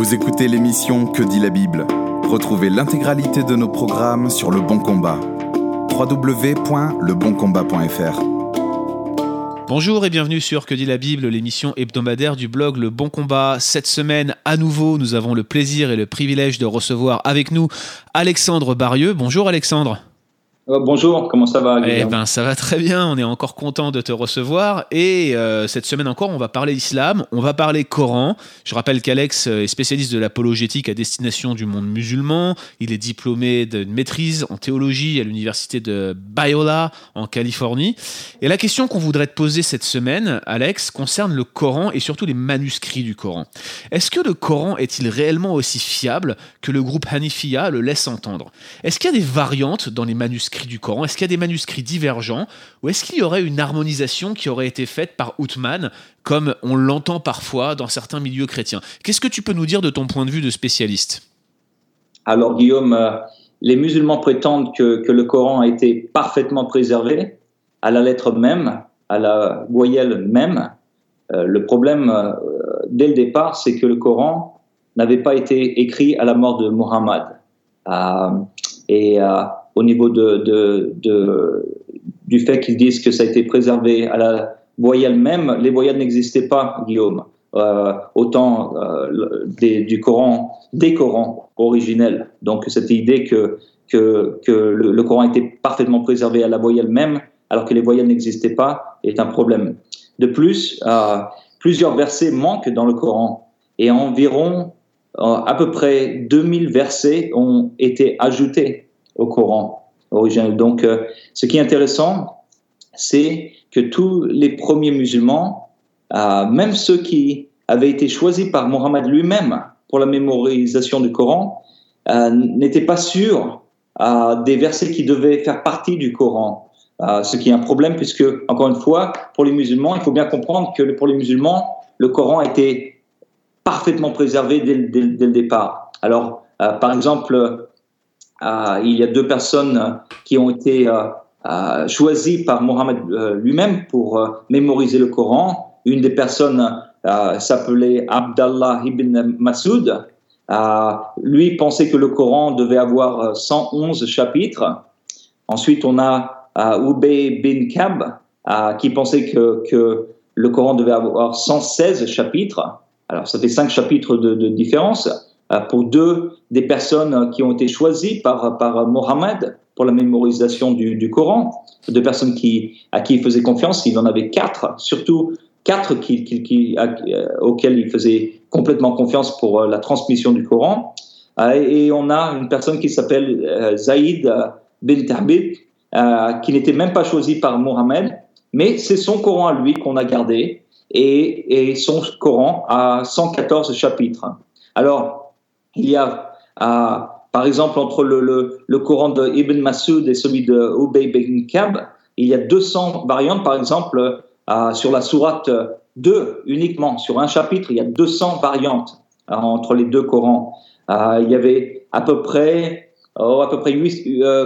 Vous écoutez l'émission Que dit la Bible Retrouvez l'intégralité de nos programmes sur Le Bon Combat. www.leboncombat.fr Bonjour et bienvenue sur Que dit la Bible, l'émission hebdomadaire du blog Le Bon Combat. Cette semaine, à nouveau, nous avons le plaisir et le privilège de recevoir avec nous Alexandre Barieux. Bonjour Alexandre. Euh, bonjour, comment ça va Eh ben, ça va très bien. On est encore content de te recevoir. Et euh, cette semaine encore, on va parler islam, on va parler Coran. Je rappelle qu'Alex est spécialiste de l'apologétique à destination du monde musulman. Il est diplômé d'une maîtrise en théologie à l'université de Biola en Californie. Et la question qu'on voudrait te poser cette semaine, Alex, concerne le Coran et surtout les manuscrits du Coran. Est-ce que le Coran est-il réellement aussi fiable que le groupe Hanifiya le laisse entendre? Est-ce qu'il y a des variantes dans les manuscrits du Coran Est-ce qu'il y a des manuscrits divergents Ou est-ce qu'il y aurait une harmonisation qui aurait été faite par Outman, comme on l'entend parfois dans certains milieux chrétiens? Qu'est-ce que tu peux nous dire de ton point de vue de spécialiste? Alors Guillaume, euh, les musulmans prétendent que, le Coran a été parfaitement préservé à la lettre même, à la voyelle même. Euh, le problème, euh, dès le départ, c'est que le Coran n'avait pas été écrit à la mort de Muhammad. et au niveau du fait qu'ils disent que ça a été préservé à la voyelle même. Les voyelles n'existaient pas, Guillaume. Euh, autant euh, du Coran, des Corans originels. Donc cette idée que, le, Coran était parfaitement préservé à la voyelle même, alors que les voyelles n'existaient pas, est un problème. De plus, euh, plusieurs versets manquent dans le Coran et environ à peu près 2000 versets ont été ajoutés au Coran originel. Donc, euh, ce qui est intéressant, c'est que tous les premiers musulmans, euh, même ceux qui avaient été choisis par Mohammed lui-même pour la mémorisation du Coran, euh, n'étaient pas sûrs des versets qui devaient faire partie du Coran. ce qui est un problème puisque, encore une fois, pour les musulmans, il faut bien comprendre que pour les musulmans, le Coran été parfaitement préservé dès, dès le départ. Alors, par exemple, il y a deux personnes qui ont été euh, euh, choisies par Mohammed lui-même pour mémoriser le Coran. Une des personnes s'appelait Abdallah ibn Masoud. lui pensait que le Coran devait avoir 111 chapitres. Ensuite, on a Ubay bin Kab qui pensait que, le Coran devait avoir 116 chapitres. Alors, ça fait cinq chapitres de, de différence. Euh, pour deux des personnes qui ont été choisies par, par Mohammed pour la mémorisation du, Coran, deux personnes qui, à qui il faisait confiance, il en avait quatre, surtout quatre qui, qui, euh, auxquels il faisait complètement confiance pour euh, la transmission du Coran. et on a une personne qui s'appelle Zaïd bin Thabit, qui n'était même pas choisi par Mohammed, mais c'est son Coran à lui qu'on a gardé, et, et son Coran a 114 chapitres. Alors, il y a, euh, par exemple, entre le, Coran de Ibn Masoud et celui de Ubay bin Kab, il y a 200 variantes, par exemple, euh, sur la sourate 2 uniquement, sur un chapitre, il y a 200 variantes euh, entre les deux Corans. il y avait à peu près, oh, à peu près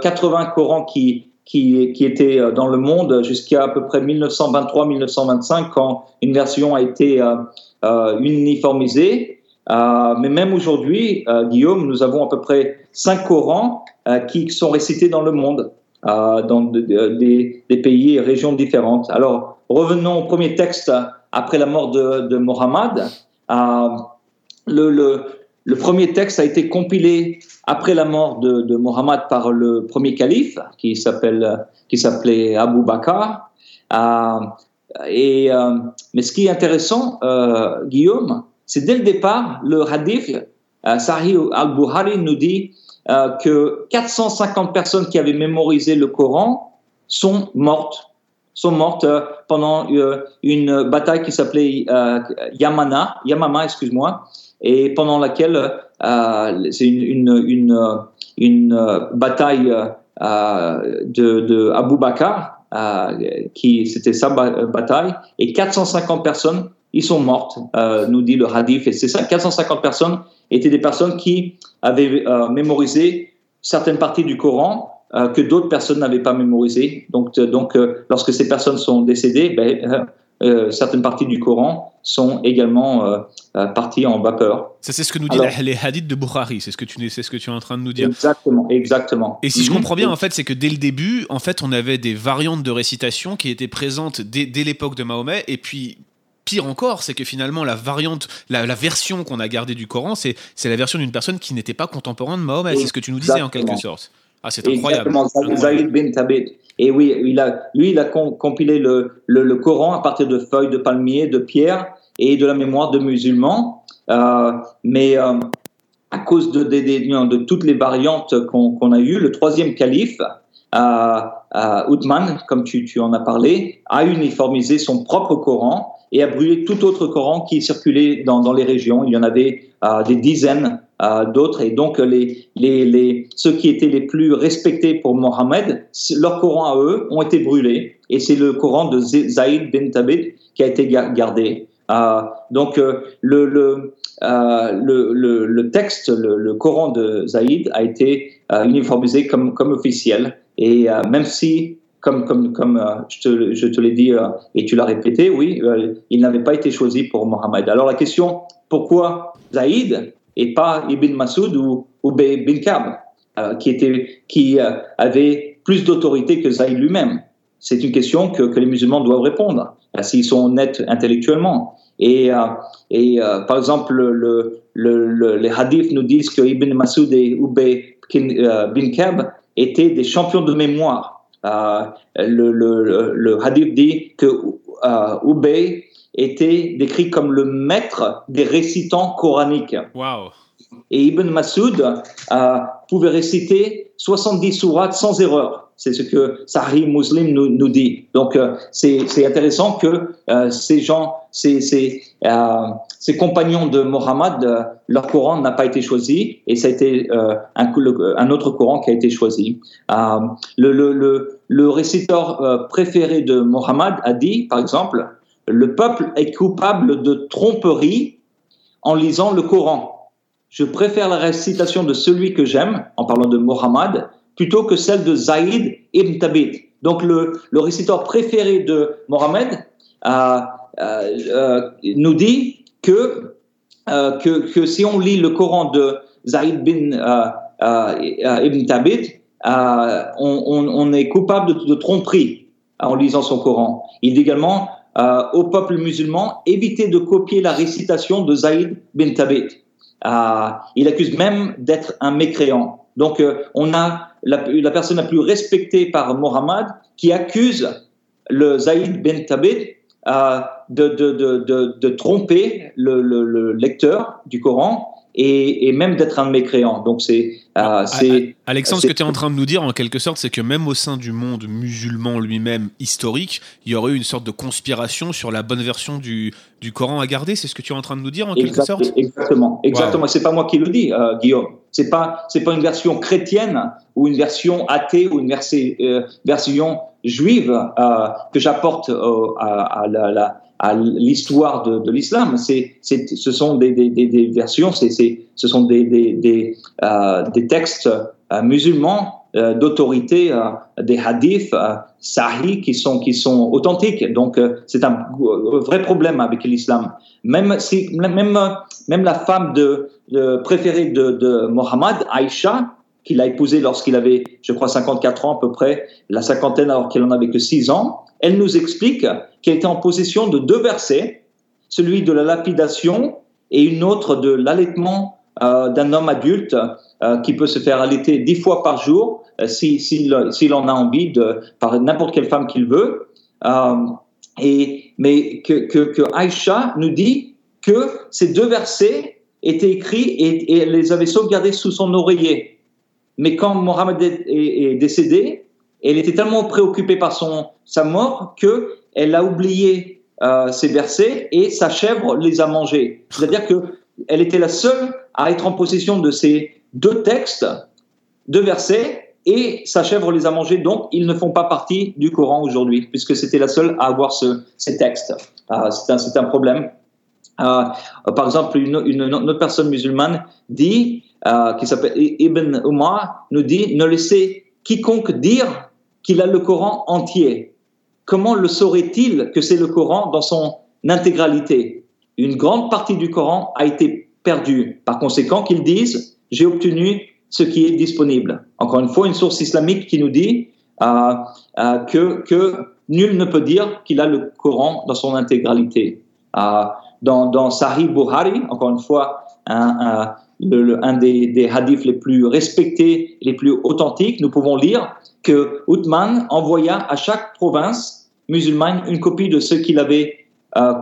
80 Corans qui, qui, étaient dans le monde jusqu'à à peu près 1923-1925 quand une version a été uniformisée. Euh, mais même aujourd'hui, euh, Guillaume, nous avons à peu près cinq Corans euh, qui sont récités dans le monde, dans des, pays et régions différentes. Alors, revenons au premier texte après la mort de, de Mohammed. Le, premier texte a été compilé après la mort de, de Mohammed par le premier calife, qui s'appelait Abu Bakr. mais ce qui est intéressant, Guillaume, c'est dès le départ, le hadith, euh, Sahih al-Buhari nous dit euh, que 450 personnes qui avaient mémorisé le Coran sont mortes, sont mortes euh, pendant une bataille qui s'appelait Yamana, Yamama, excuse-moi, et pendant laquelle c'est une, bataille de, de Abu Bakr, qui c'était sa bataille, et 450 personnes ils sont mortes, euh, nous dit le hadith. Et c'est ça, 450 personnes étaient des personnes qui avaient euh, mémorisé certaines parties du Coran euh, que d'autres personnes n'avaient pas mémorisé. Donc, donc lorsque ces personnes sont décédées, ben, certaines parties du Coran sont également parties en vapeur. Ça, c'est ce que nous disent les hadiths de Bukhari, c'est ce, que tu, c'est ce que tu es en train de nous dire. Exactement, exactement. Et si je mhm. comprends bien, en fait, c'est que dès le début, en fait, on avait des variantes de récitation qui étaient présentes dès, dès l'époque de Mahomet, et puis pire encore, c'est que finalement la variante, la, version qu'on a gardée du Coran, c'est, la version d'une personne qui n'était pas contemporain de Mahomet. C'est ce que tu nous disais en quelque sorte. Ah, c'est incroyable. Exactement, Zaïd bin Thabit. Et oui, il a, lui, il a compilé le, le, Coran à partir de feuilles de palmier, de pierres et de la mémoire de musulmans. Euh, mais euh, à cause de, de, de, toutes les variantes qu'on a eues, le troisième calife, euh, euh comme tu, tu, en as parlé, a uniformisé son propre Coran et a brûlé tout autre Coran qui circulait dans, les régions. Il y en avait euh, des dizaines euh, d'autres. Et donc, les, ceux qui étaient les plus respectés pour Mohammed, leur Coran à eux ont été brûlés. Et c'est le Coran de Zaïd bin Thabit qui a été gardé. Euh, donc, le, texte, le, Coran de Zaïd a été uniformisé comme officiel. Et même si comme, comme, comme euh, je te, je te l'ai dit euh, et tu l'as répété, oui, euh, il n'avait pas été choisi pour Mohammed. Alors la question, pourquoi Zaïd et pas Ibn Masoud ou, ou bin Kab, qui, était, qui avait plus d'autorité que Zaïd lui-même? C'est une question que, que, les musulmans doivent répondre, s'ils sont honnêtes intellectuellement. Et, et par exemple, le, le, les hadiths nous disent que Ibn Masoud et Ubay bin Kab étaient des champions de mémoire le, le, le, hadith dit que euh, Ubay était décrit comme le maître des récitants coraniques. Wow. Et Ibn Masoud euh, pouvait réciter 70 sourates sans erreur. C'est ce que Sahih Muslim nous, nous dit. Donc, euh, c'est intéressant que euh, ces gens, ces, ces, euh, ces, compagnons de Mohammed, leur Coran n'a pas été choisi et ça a été un, un, autre Coran qui a été choisi. le, le, le, le réciteur préféré de Mohammed a dit, par exemple, le peuple est coupable de tromperie en lisant le Coran. Je préfère la récitation de celui que j'aime, en parlant de Mohammed, plutôt que celle de Zaïd ibn Tabit. Donc le, le réciteur préféré de Mohammed euh, euh, euh nous dit que, que, que, si on lit le Coran de Zaïd ibn Tabit, on, est coupable de, tromperie en lisant son Coran. Il dit également au peuple musulman évitez de copier la récitation de Zaïd bin Tabit. il accuse même d'être un mécréant. Donc on a la, personne la plus respectée par Mohammed, qui accuse le Zaïd ben Tabid euh, de, tromper le, lecteur du Coran et, et même d'être un mécréant. Donc c'est euh, Alexandre, ce que tu es en train de nous dire en quelque sorte, c'est que même au sein du monde musulman lui-même historique, il y aurait eu une sorte de conspiration sur la bonne version du, du Coran à garder. C'est ce que tu es en train de nous dire en quelque sorte? Exactement, exactement. C'est pas moi qui le dis, euh, Guillaume. C'est pas c'est pas une version chrétienne ou une version athée ou une euh, version juive euh, que j'apporte à, à la à l'histoire de, de l'islam. C'est, ce sont des, des, des versions, c'est, ce sont des, des, euh, des textes euh, musulmans euh, d'autorité, euh, des hadiths euh, sahih qui sont, qui sont authentiques. Donc c'est un vrai problème avec l'islam. Même, si, même, même la femme de, de préférée de, de Mohammed, Aïcha, qu'il a épousée lorsqu'il avait, je crois, 54 ans à peu près, la cinquantaine alors qu'elle en avait que 6 ans, elle nous explique qu'elle était en possession de deux versets, celui de la lapidation et une autre de l'allaitement euh, d'un homme adulte euh, qui peut se faire allaiter dix fois par jour euh, s'il si, si, en a envie de, par n'importe quelle femme qu'il veut. Et, mais que, Aïcha nous dit que ces deux versets étaient écrits et, elle les avait sauvegardés sous son oreiller. Mais quand Mohammed est décédé, elle était tellement préoccupée par son, sa mort que elle a oublié euh, ces versets et sa chèvre les a mangés. C'est-à-dire que elle était la seule à être en possession de ces deux textes, deux versets, et sa chèvre les a mangés. Donc, ils ne font pas partie du Coran aujourd'hui, puisque c'était la seule à avoir ce, ces textes. Euh, c'est un, un, problème. Euh, par exemple, une, autre personne musulmane dit, qui s'appelle Ibn Umar, nous dit ne laissez quiconque dire qu'il a le Coran entier. comment le saurait-il que c'est le Coran dans son intégralité? Une grande partie du Coran a été perdue. Par conséquent, qu'ils disent, j'ai obtenu ce qui est disponible. Encore une fois, une source islamique qui nous dit euh, euh, que, nul ne peut dire qu'il a le Coran dans son intégralité. Euh, dans, dans Sahih Bukhari, encore une fois, un des, des, hadiths les plus respectés, les plus authentiques, nous pouvons lire que Uthman envoya à chaque province musulmane une copie de ce qu'il avait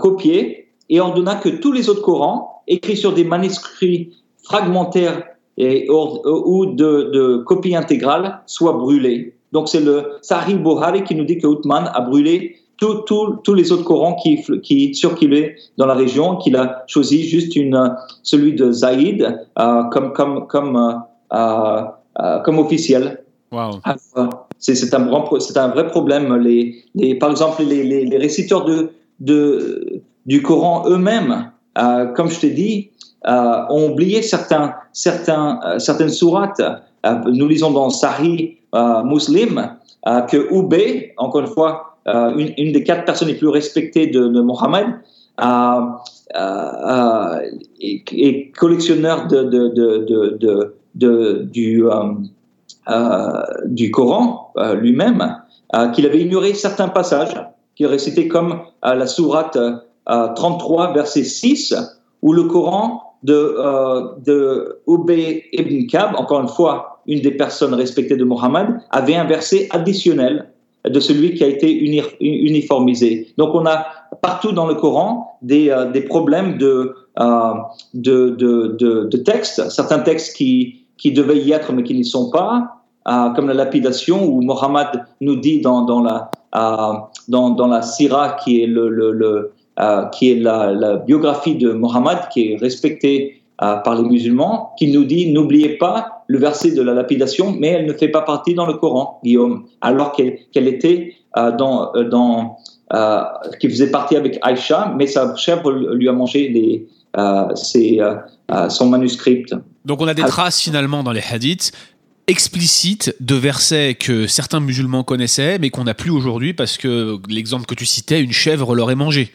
copié et ordonna que tous les autres Corans, écrits sur des manuscrits fragmentaires et, ou de, de copies intégrales, soient brûlés. Donc c'est le Sahih Bukhari qui nous dit que Uthman a brûlé tous les autres Corans qui, qui circulaient dans la région, qu'il a choisi juste une, celui de Zaïd euh, comme, comme, comme, euh, euh, comme officiel. Wow. C'est un, un, vrai problème. Les, les, par exemple, les, les, les réciteurs de, de, du Coran eux-mêmes, comme je t'ai dit, ont oublié certains, certains, certaines sourates. nous lisons dans Sahih euh, euh, que Oubé, encore une fois, euh, une, une, des quatre personnes les plus respectées de, Mohammed, est, collectionneur de, de, de du, Coran lui-même, qu'il avait ignoré certains passages, qu'il récitait comme la sourate 33, verset 6, où le Coran de, de Oubé ibn Kab, encore une fois, une des personnes respectées de Mohammed, avait un verset additionnel de celui qui a été uniformisé. Donc on a partout dans le Coran des, euh, des problèmes de, euh, de, de, de, textes, certains textes qui, qui devaient y être mais qui n'y sont pas, euh, comme la lapidation où Mohammed nous dit dans, dans la, dans, dans la qui est, le, le qui est la, la, biographie de Mohammed qui est respectée par les musulmans, qui nous dit n'oubliez pas le verset de la lapidation, mais elle ne fait pas partie dans le Coran, Guillaume, alors qu'elle était euh, dans, euh, dans euh, qui faisait partie avec Aïcha, mais sa chèvre lui a mangé les, ses, son manuscrit. Donc on a des traces finalement dans les hadiths explicites de versets que certains musulmans connaissaient, mais qu'on n'a plus aujourd'hui parce que l'exemple que tu citais, une chèvre l'aurait mangé.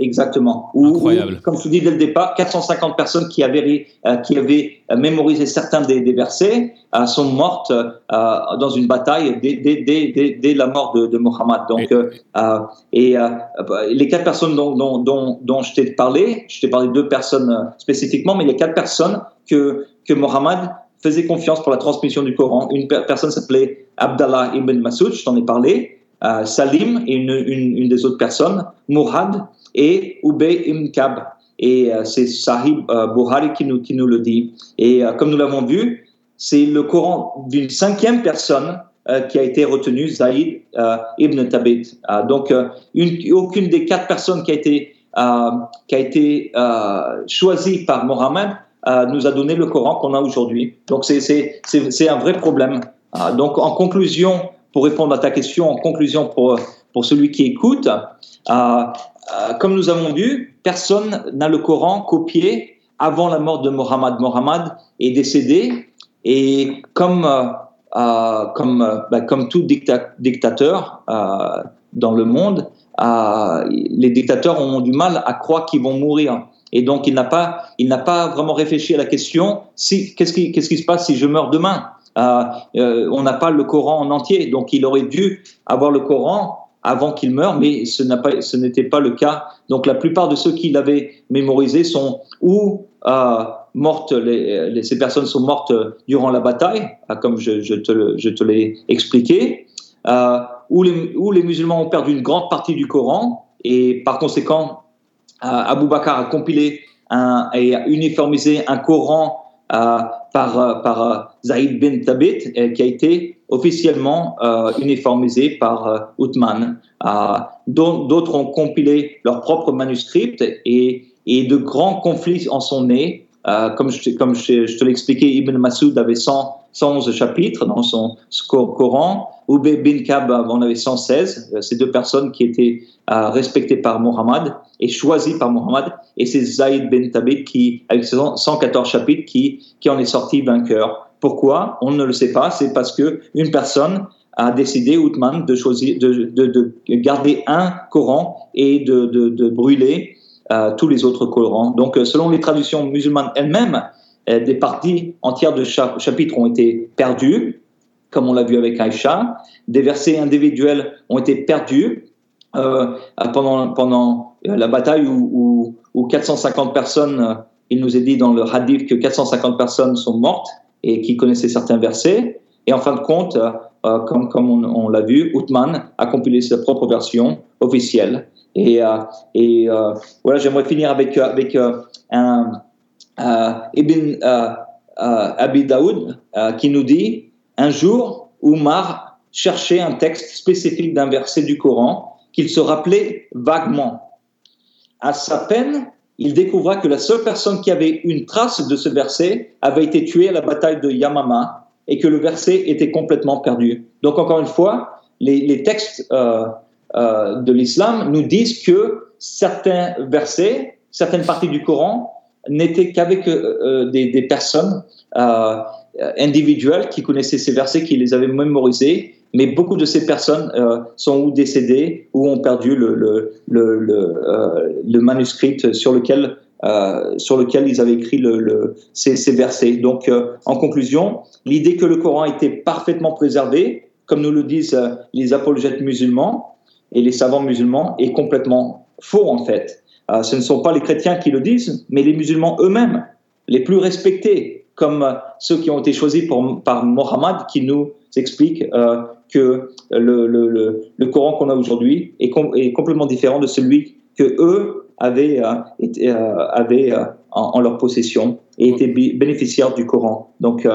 Exactement. Incroyable. comme je vous dis dès le départ, 450 personnes qui avaient, euh, qui avaient euh, mémorisé certains des, des versets euh, sont mortes dans une bataille dès, dès, dès, dès, la mort de, de Mohammed. Donc, et les quatre personnes dont, dont, dont, dont je t'ai parlé, je t'ai parlé de deux personnes spécifiquement, mais il y a quatre personnes que, que Mohammed faisait confiance pour la transmission du Coran. Une personne s'appelait Abdallah ibn Masoud, je t'en ai parlé. Salim et une, une, une, des autres personnes, Mourad et Ubay ibn Kab. Et euh, c'est Sahib euh, Buhari qui nous, qui nous le dit. Et euh, comme nous l'avons vu, c'est le Coran d'une cinquième personne qui a été retenue, Zaïd ibn Tabit. donc, une, aucune des quatre personnes qui a été, qui a été choisie par Mohammed nous a donné le Coran qu'on a aujourd'hui. Donc, c'est un vrai problème. donc, en conclusion, pour répondre à ta question, en conclusion pour, pour celui qui écoute, comme nous avons vu, personne n'a le Coran copié avant la mort de Mohammed. Mohammed est décédé et comme, euh, euh, comme, bah, comme tout dictateur dans le monde, les dictateurs ont du mal à croire qu'ils vont mourir. Et donc, il n'a pas, pas vraiment réfléchi à la question si, qu'est-ce qui, qu'est-ce qui se passe si je meurs demain? On n'a pas le Coran en entier, donc il aurait dû avoir le Coran avant qu'il meure, mais ce n'était pas, pas le cas. Donc la plupart de ceux qui l'avaient mémorisé sont ou euh, mortes, les, ces personnes sont mortes durant la bataille, euh, comme je, je te, l'ai expliqué, euh, ou, les, les, musulmans ont perdu une grande partie du Coran, et par conséquent, euh, Abu Bakr a compilé un, et uniformisé un Coran euh, par, par Zaïd bin Thabit, qui a été officiellement euh, uniformisé par euh, Uthman. D'autres ont compilé leurs propres manuscrits et, de grands conflits en sont nés. comme je, comme je, te l'expliquais, Ibn Masoud avait 100, 111 chapitres dans son Coran. Ubay bin Kab en avait 116. Ces deux personnes qui étaient respectées par Mohammed et choisies par Mohammed. Et c'est Zaïd bin Thabit qui, avec 114 chapitres, qui, qui en est sorti vainqueur. Pourquoi? On ne le sait pas. C'est parce que une personne a décidé, Outman, de, choisir, de, garder un Coran et de, brûler euh, tous les autres Corans. Donc, euh, selon les traductions musulmanes elles-mêmes, euh, des parties entières de chapitres ont été perdues, comme on l'a vu avec Aïcha. Des versets individuels ont été perdus pendant, pendant la bataille où, où, 450 personnes, il nous est dit dans le hadith que 450 personnes sont mortes et qui connaissaient certains versets. Et en fin de compte, comme, comme on, l'a vu, Outman a compilé sa propre version officielle. Et, et voilà, j'aimerais finir avec, avec un, euh, Ibn euh, euh, Abi Daoud qui nous dit un jour, Oumar cherchait un texte spécifique d'un verset du Coran qu'il se rappelait vaguement. À sa peine, il découvra que la seule personne qui avait une trace de ce verset avait été tuée à la bataille de Yamama et que le verset était complètement perdu. Donc encore une fois, les, textes de l'islam nous disent que certains versets, certaines parties du Coran n'était qu'avec euh, euh, des, personnes euh, individuelles qui connaissaient ces versets, qui les avaient mémorisés, mais beaucoup de ces personnes sont ou décédées ou ont perdu le, le manuscrit sur lequel, sur lequel ils avaient écrit ces, versets. Donc, en conclusion, l'idée que le Coran était parfaitement préservé, comme nous le disent les apologètes musulmans et les savants musulmans, est complètement faux en fait. Euh, ce ne sont pas les chrétiens qui le disent, mais les musulmans eux-mêmes, les plus respectés, comme euh, ceux qui ont été choisis par Mohammed, qui nous expliquent euh, que le, Coran qu'on a aujourd'hui est, complètement différent de celui que eux avaient, en, leur possession et étaient bénéficiaires du Coran. Donc,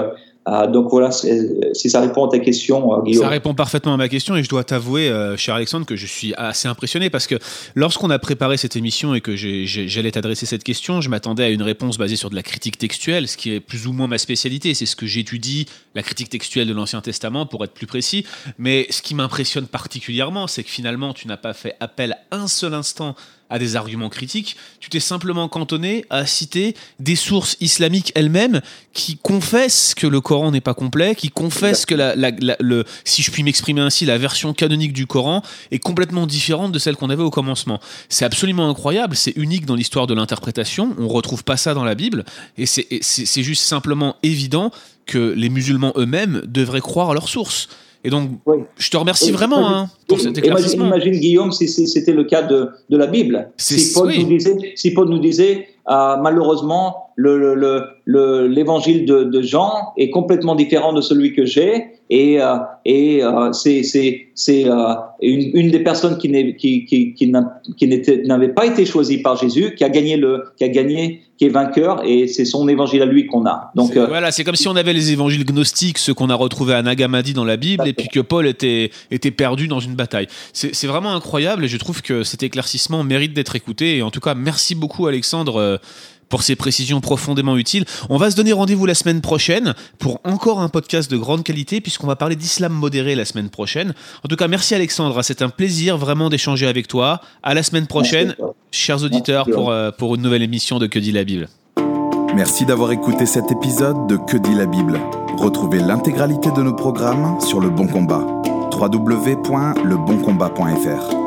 ah, donc voilà, si ça répond à ta question, euh, Guillaume. Ça répond parfaitement à ma question et je dois t'avouer, euh, cher Alexandre, que je suis assez impressionné parce que lorsqu'on a préparé cette émission et que j'allais t'adresser cette question, je m'attendais à une réponse basée sur de la critique textuelle, ce qui est plus ou moins ma spécialité. C'est ce que j'étudie, la critique textuelle de l'Ancien Testament, pour être plus précis. Mais ce qui m'impressionne particulièrement, c'est que finalement, tu n'as pas fait appel un seul instant à des arguments critiques, tu t'es simplement cantonné à citer des sources islamiques elles-mêmes qui confessent que le Coran n'est pas complet, qui confessent que la, le, si je puis m'exprimer ainsi, la version canonique du Coran est complètement différente de celle qu'on avait au commencement. C'est absolument incroyable, c'est unique dans l'histoire de l'interprétation, on retrouve pas ça dans la Bible, et c'est juste simplement évident que les musulmans eux-mêmes devraient croire à leurs sources. Et donc, je te remercie vraiment hein, pour cet éclaircissement. Imagine, Guillaume, si c'était le cas de, de la Bible. Si Paul, nous disait, si Paul nous disait, euh, malheureusement, l'évangile le, le, de, de, Jean est complètement différent de celui que j'ai, et, euh, et euh, c'est une, une, des personnes qui n'avait qui, qui, qui pas été choisie par Jésus, qui a gagné le, qui a gagné, qui est vainqueur, et c'est son évangile à lui qu'on a. Donc voilà, c'est comme si on avait les évangiles gnostiques, ceux qu'on a retrouvés à Nagamadi dans la Bible, et puis que Paul était était perdu dans une bataille. C'est vraiment incroyable, et je trouve que cet éclaircissement mérite d'être écouté. Et en tout cas, merci beaucoup Alexandre pour ces précisions profondément utiles. On va se donner rendez-vous la semaine prochaine pour encore un podcast de grande qualité puisqu'on va parler d'islam modéré la semaine prochaine. En tout cas, merci Alexandre, c'est un plaisir vraiment d'échanger avec toi. À la semaine prochaine, chers auditeurs, pour, euh, pour une nouvelle émission de Que dit la Bible. Merci d'avoir écouté cet épisode de Que dit la Bible. Retrouvez l'intégralité de nos programmes sur Le Bon Combat. www.leboncombat.fr